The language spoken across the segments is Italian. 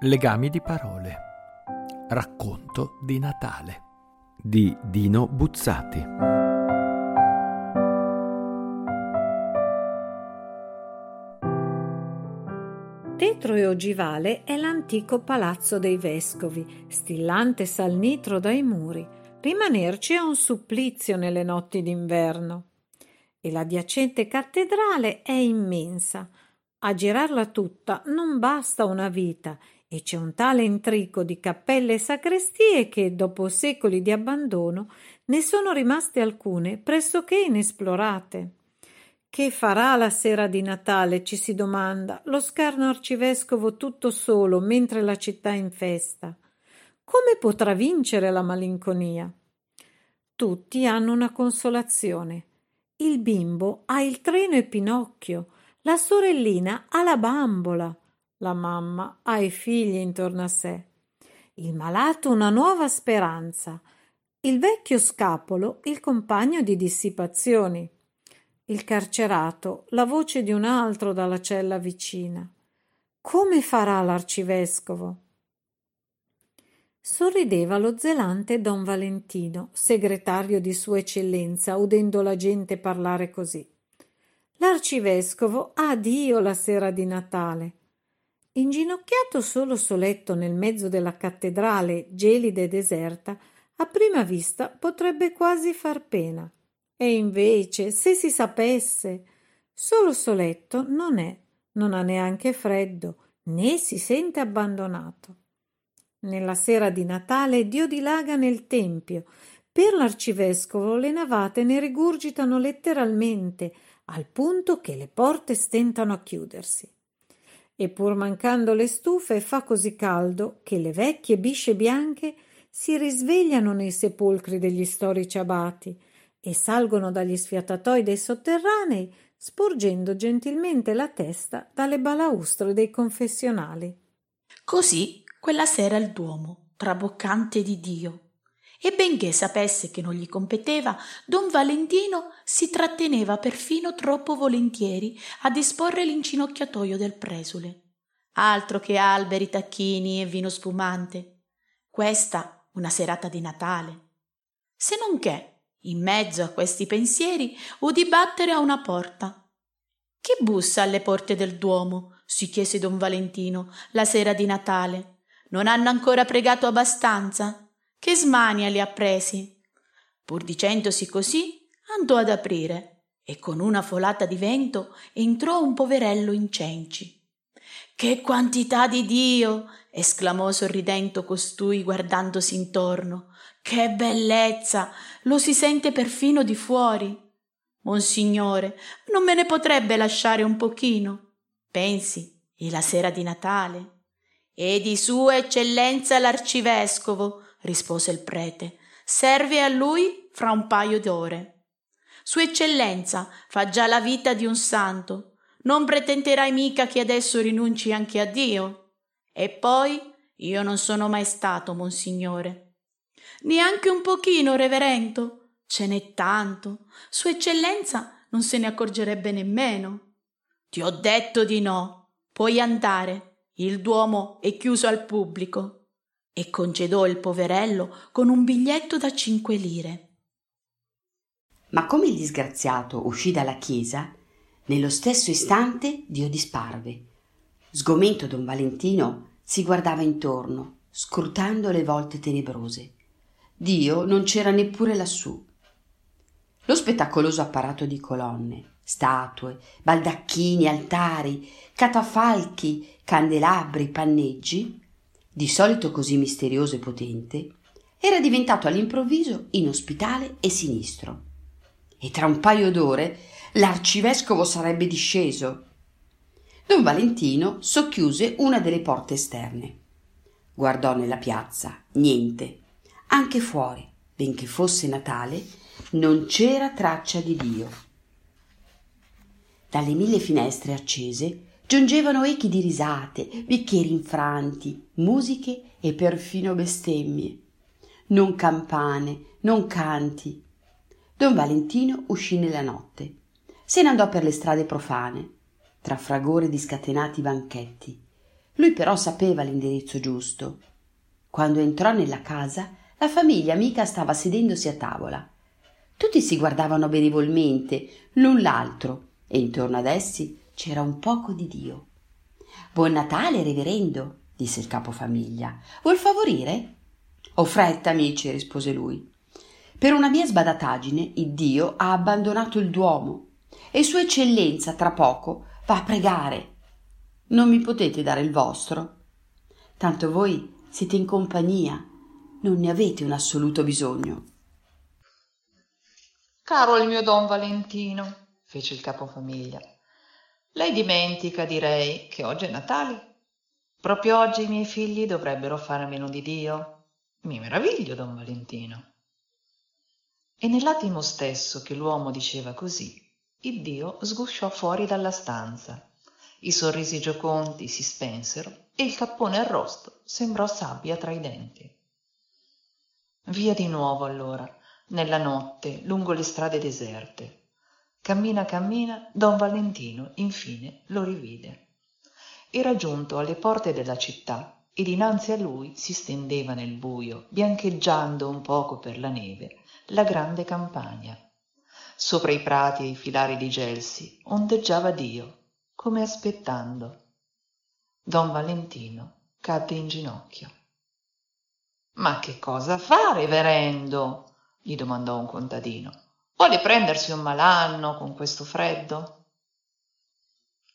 Legami di parole. Racconto di Natale di Dino Buzzati. Tetro e ogivale è l'antico palazzo dei vescovi, stillante salnitro dai muri. Rimanerci è un supplizio nelle notti d'inverno. E l'adiacente cattedrale è immensa. A girarla tutta non basta una vita e c'è un tale intrico di cappelle e sacrestie che, dopo secoli di abbandono, ne sono rimaste alcune pressoché inesplorate. Che farà la sera di Natale, ci si domanda, lo scarno arcivescovo tutto solo mentre la città è in festa? Come potrà vincere la malinconia? Tutti hanno una consolazione. Il bimbo ha il treno e Pinocchio, la sorellina ha la bambola, la mamma ha i figli intorno a sé. Il malato una nuova speranza. Il vecchio scapolo il compagno di dissipazioni. Il carcerato la voce di un altro dalla cella vicina. Come farà l'arcivescovo? Sorrideva lo zelante don Valentino, segretario di Sua Eccellenza, udendo la gente parlare così. L'arcivescovo ha Dio la sera di Natale. Inginocchiato solo soletto nel mezzo della cattedrale gelida e deserta, a prima vista potrebbe quasi far pena. E invece, se si sapesse, solo soletto non è, non ha neanche freddo, né si sente abbandonato. Nella sera di Natale Dio dilaga nel Tempio. Per l'arcivescovo le navate ne rigurgitano letteralmente, al punto che le porte stentano a chiudersi e pur mancando le stufe fa così caldo che le vecchie bisce bianche si risvegliano nei sepolcri degli storici abati e salgono dagli sfiatatoi dei sotterranei sporgendo gentilmente la testa dalle balaustre dei confessionali. Così quella sera il Duomo, traboccante di Dio, e benché sapesse che non gli competeva, don Valentino si tratteneva perfino troppo volentieri a disporre l'incinocchiatoio del presule. Altro che alberi, tacchini e vino spumante. Questa una serata di Natale. Se non che, in mezzo a questi pensieri, udì battere a una porta. Chi bussa alle porte del Duomo? si chiese don Valentino la sera di Natale. Non hanno ancora pregato abbastanza? Che smania li ha presi? Pur dicendosi così, andò ad aprire e con una folata di vento entrò un poverello in cenci. Che quantità di Dio! esclamò sorridendo costui guardandosi intorno. Che bellezza! Lo si sente perfino di fuori. Monsignore, non me ne potrebbe lasciare un pochino? Pensi, è la sera di Natale. E di Sua Eccellenza l'Arcivescovo, rispose il prete. Serve a lui fra un paio d'ore. Sua eccellenza fa già la vita di un santo. Non pretenderai mica che adesso rinunci anche a Dio? E poi io non sono mai stato, monsignore. Neanche un pochino, reverendo. Ce n'è tanto. Sua eccellenza non se ne accorgerebbe nemmeno. Ti ho detto di no. Puoi andare. Il Duomo è chiuso al pubblico e congedò il poverello con un biglietto da cinque lire. Ma come il disgraziato uscì dalla chiesa, nello stesso istante Dio disparve. Sgomento don Valentino si guardava intorno, scrutando le volte tenebrose. Dio non c'era neppure lassù. Lo spettacoloso apparato di colonne, statue, baldacchini, altari, catafalchi, candelabri, panneggi di solito così misterioso e potente, era diventato all'improvviso inospitale e sinistro. E tra un paio d'ore l'arcivescovo sarebbe disceso. Don Valentino socchiuse una delle porte esterne. Guardò nella piazza, niente. Anche fuori, benché fosse Natale, non c'era traccia di Dio. Dalle mille finestre accese giungevano echi di risate, bicchieri infranti, musiche e perfino bestemmie. Non campane, non canti. Don Valentino uscì nella notte. Se ne andò per le strade profane, tra fragore di scatenati banchetti. Lui però sapeva l'indirizzo giusto. Quando entrò nella casa, la famiglia amica stava sedendosi a tavola. Tutti si guardavano benevolmente l'un l'altro e intorno ad essi c'era un poco di Dio. Buon Natale, reverendo, disse il capofamiglia. Vuol favorire? Ho fretta, amici, rispose lui. Per una mia sbadataggine, il Dio ha abbandonato il Duomo e Sua Eccellenza tra poco va a pregare. Non mi potete dare il vostro? Tanto voi siete in compagnia, non ne avete un assoluto bisogno. Caro il mio don Valentino, fece il capofamiglia, lei dimentica, direi, che oggi è Natale. Proprio oggi i miei figli dovrebbero fare a meno di Dio. Mi meraviglio, don Valentino. E nell'attimo stesso che l'uomo diceva così, il Dio sgusciò fuori dalla stanza. I sorrisi giocondi si spensero e il cappone arrosto sembrò sabbia tra i denti. Via di nuovo allora, nella notte, lungo le strade deserte. Cammina cammina, don Valentino infine lo rivide. Era giunto alle porte della città e dinanzi a lui si stendeva nel buio, biancheggiando un poco per la neve, la grande campagna. Sopra i prati e i filari di gelsi ondeggiava Dio, come aspettando. Don Valentino cadde in ginocchio. Ma che cosa fa, reverendo? gli domandò un contadino. Vuole prendersi un malanno con questo freddo?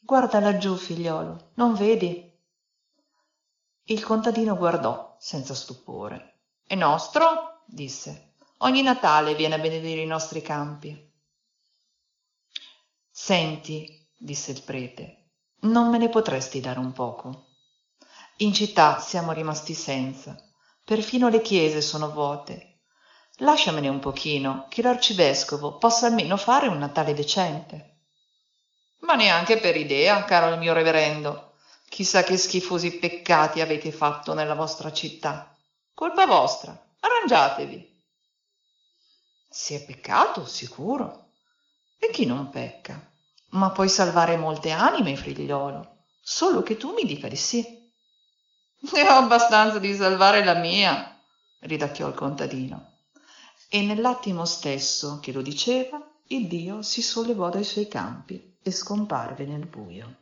Guarda laggiù, figliolo, non vedi? Il contadino guardò senza stupore. È nostro? disse. Ogni Natale viene a benedire i nostri campi. Senti, disse il prete, non me ne potresti dare un poco? In città siamo rimasti senza, perfino le chiese sono vuote lasciamene un pochino, che l'arcivescovo possa almeno fare un Natale decente. Ma neanche per idea, caro il mio reverendo. Chissà che schifosi peccati avete fatto nella vostra città. Colpa vostra, arrangiatevi. Si è peccato, sicuro. E chi non pecca? Ma puoi salvare molte anime, figliolo, solo che tu mi dica di sì. Ne ho abbastanza di salvare la mia, ridacchiò il contadino e nell'attimo stesso che lo diceva il dio si sollevò dai suoi campi e scomparve nel buio.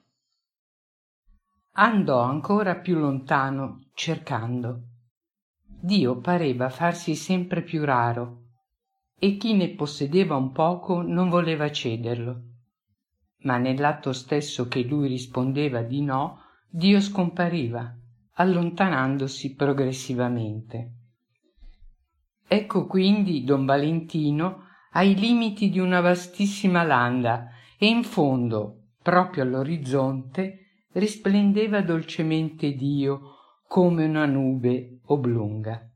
Andò ancora più lontano cercando. Dio pareva farsi sempre più raro e chi ne possedeva un poco non voleva cederlo. Ma nell'atto stesso che lui rispondeva di no dio scompariva allontanandosi progressivamente ecco quindi don valentino ai limiti di una vastissima landa e in fondo proprio all'orizzonte risplendeva dolcemente dio come una nube oblunga.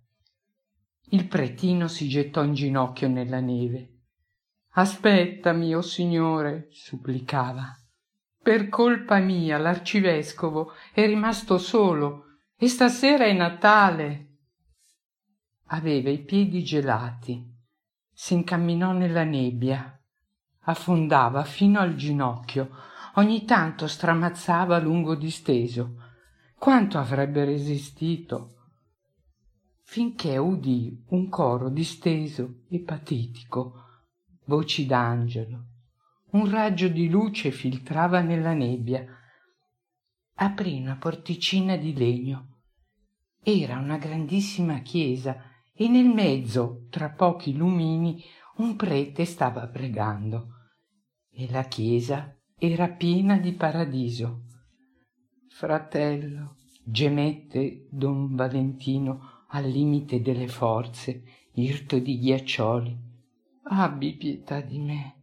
Il pretino si gettò in ginocchio nella neve. Aspettami o signore supplicava. Per colpa mia l'arcivescovo è rimasto solo e stasera è natale aveva i piedi gelati s'incamminò nella nebbia affondava fino al ginocchio ogni tanto stramazzava lungo disteso. Quanto avrebbe resistito finché udì un coro disteso e patetico voci d'angelo. Un raggio di luce filtrava nella nebbia aprì una porticina di legno. Era una grandissima chiesa e nel mezzo tra pochi lumini un prete stava pregando. E la chiesa era piena di paradiso. Fratello gemette don valentino al limite delle forze irto di ghiaccioli. Abbi pietà di me.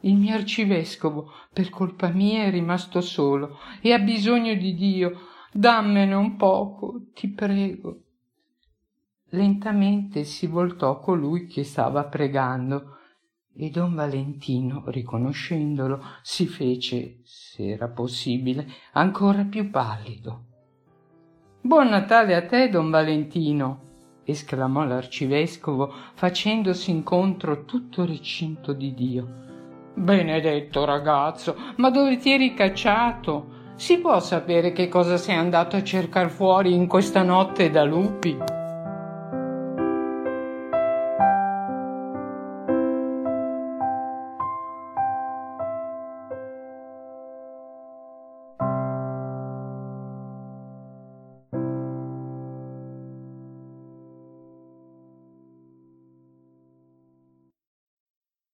Il mio arcivescovo per colpa mia è rimasto solo e ha bisogno di dio. Dammene un poco ti prego lentamente si voltò colui che stava pregando e don valentino riconoscendolo si fece se era possibile ancora più pallido. Buon natale a te don valentino! esclamò l'arcivescovo facendosi incontro tutto recinto di dio. Benedetto ragazzo ma dove ti eri cacciato? Si può sapere che cosa sei andato a cercare fuori in questa notte da lupi?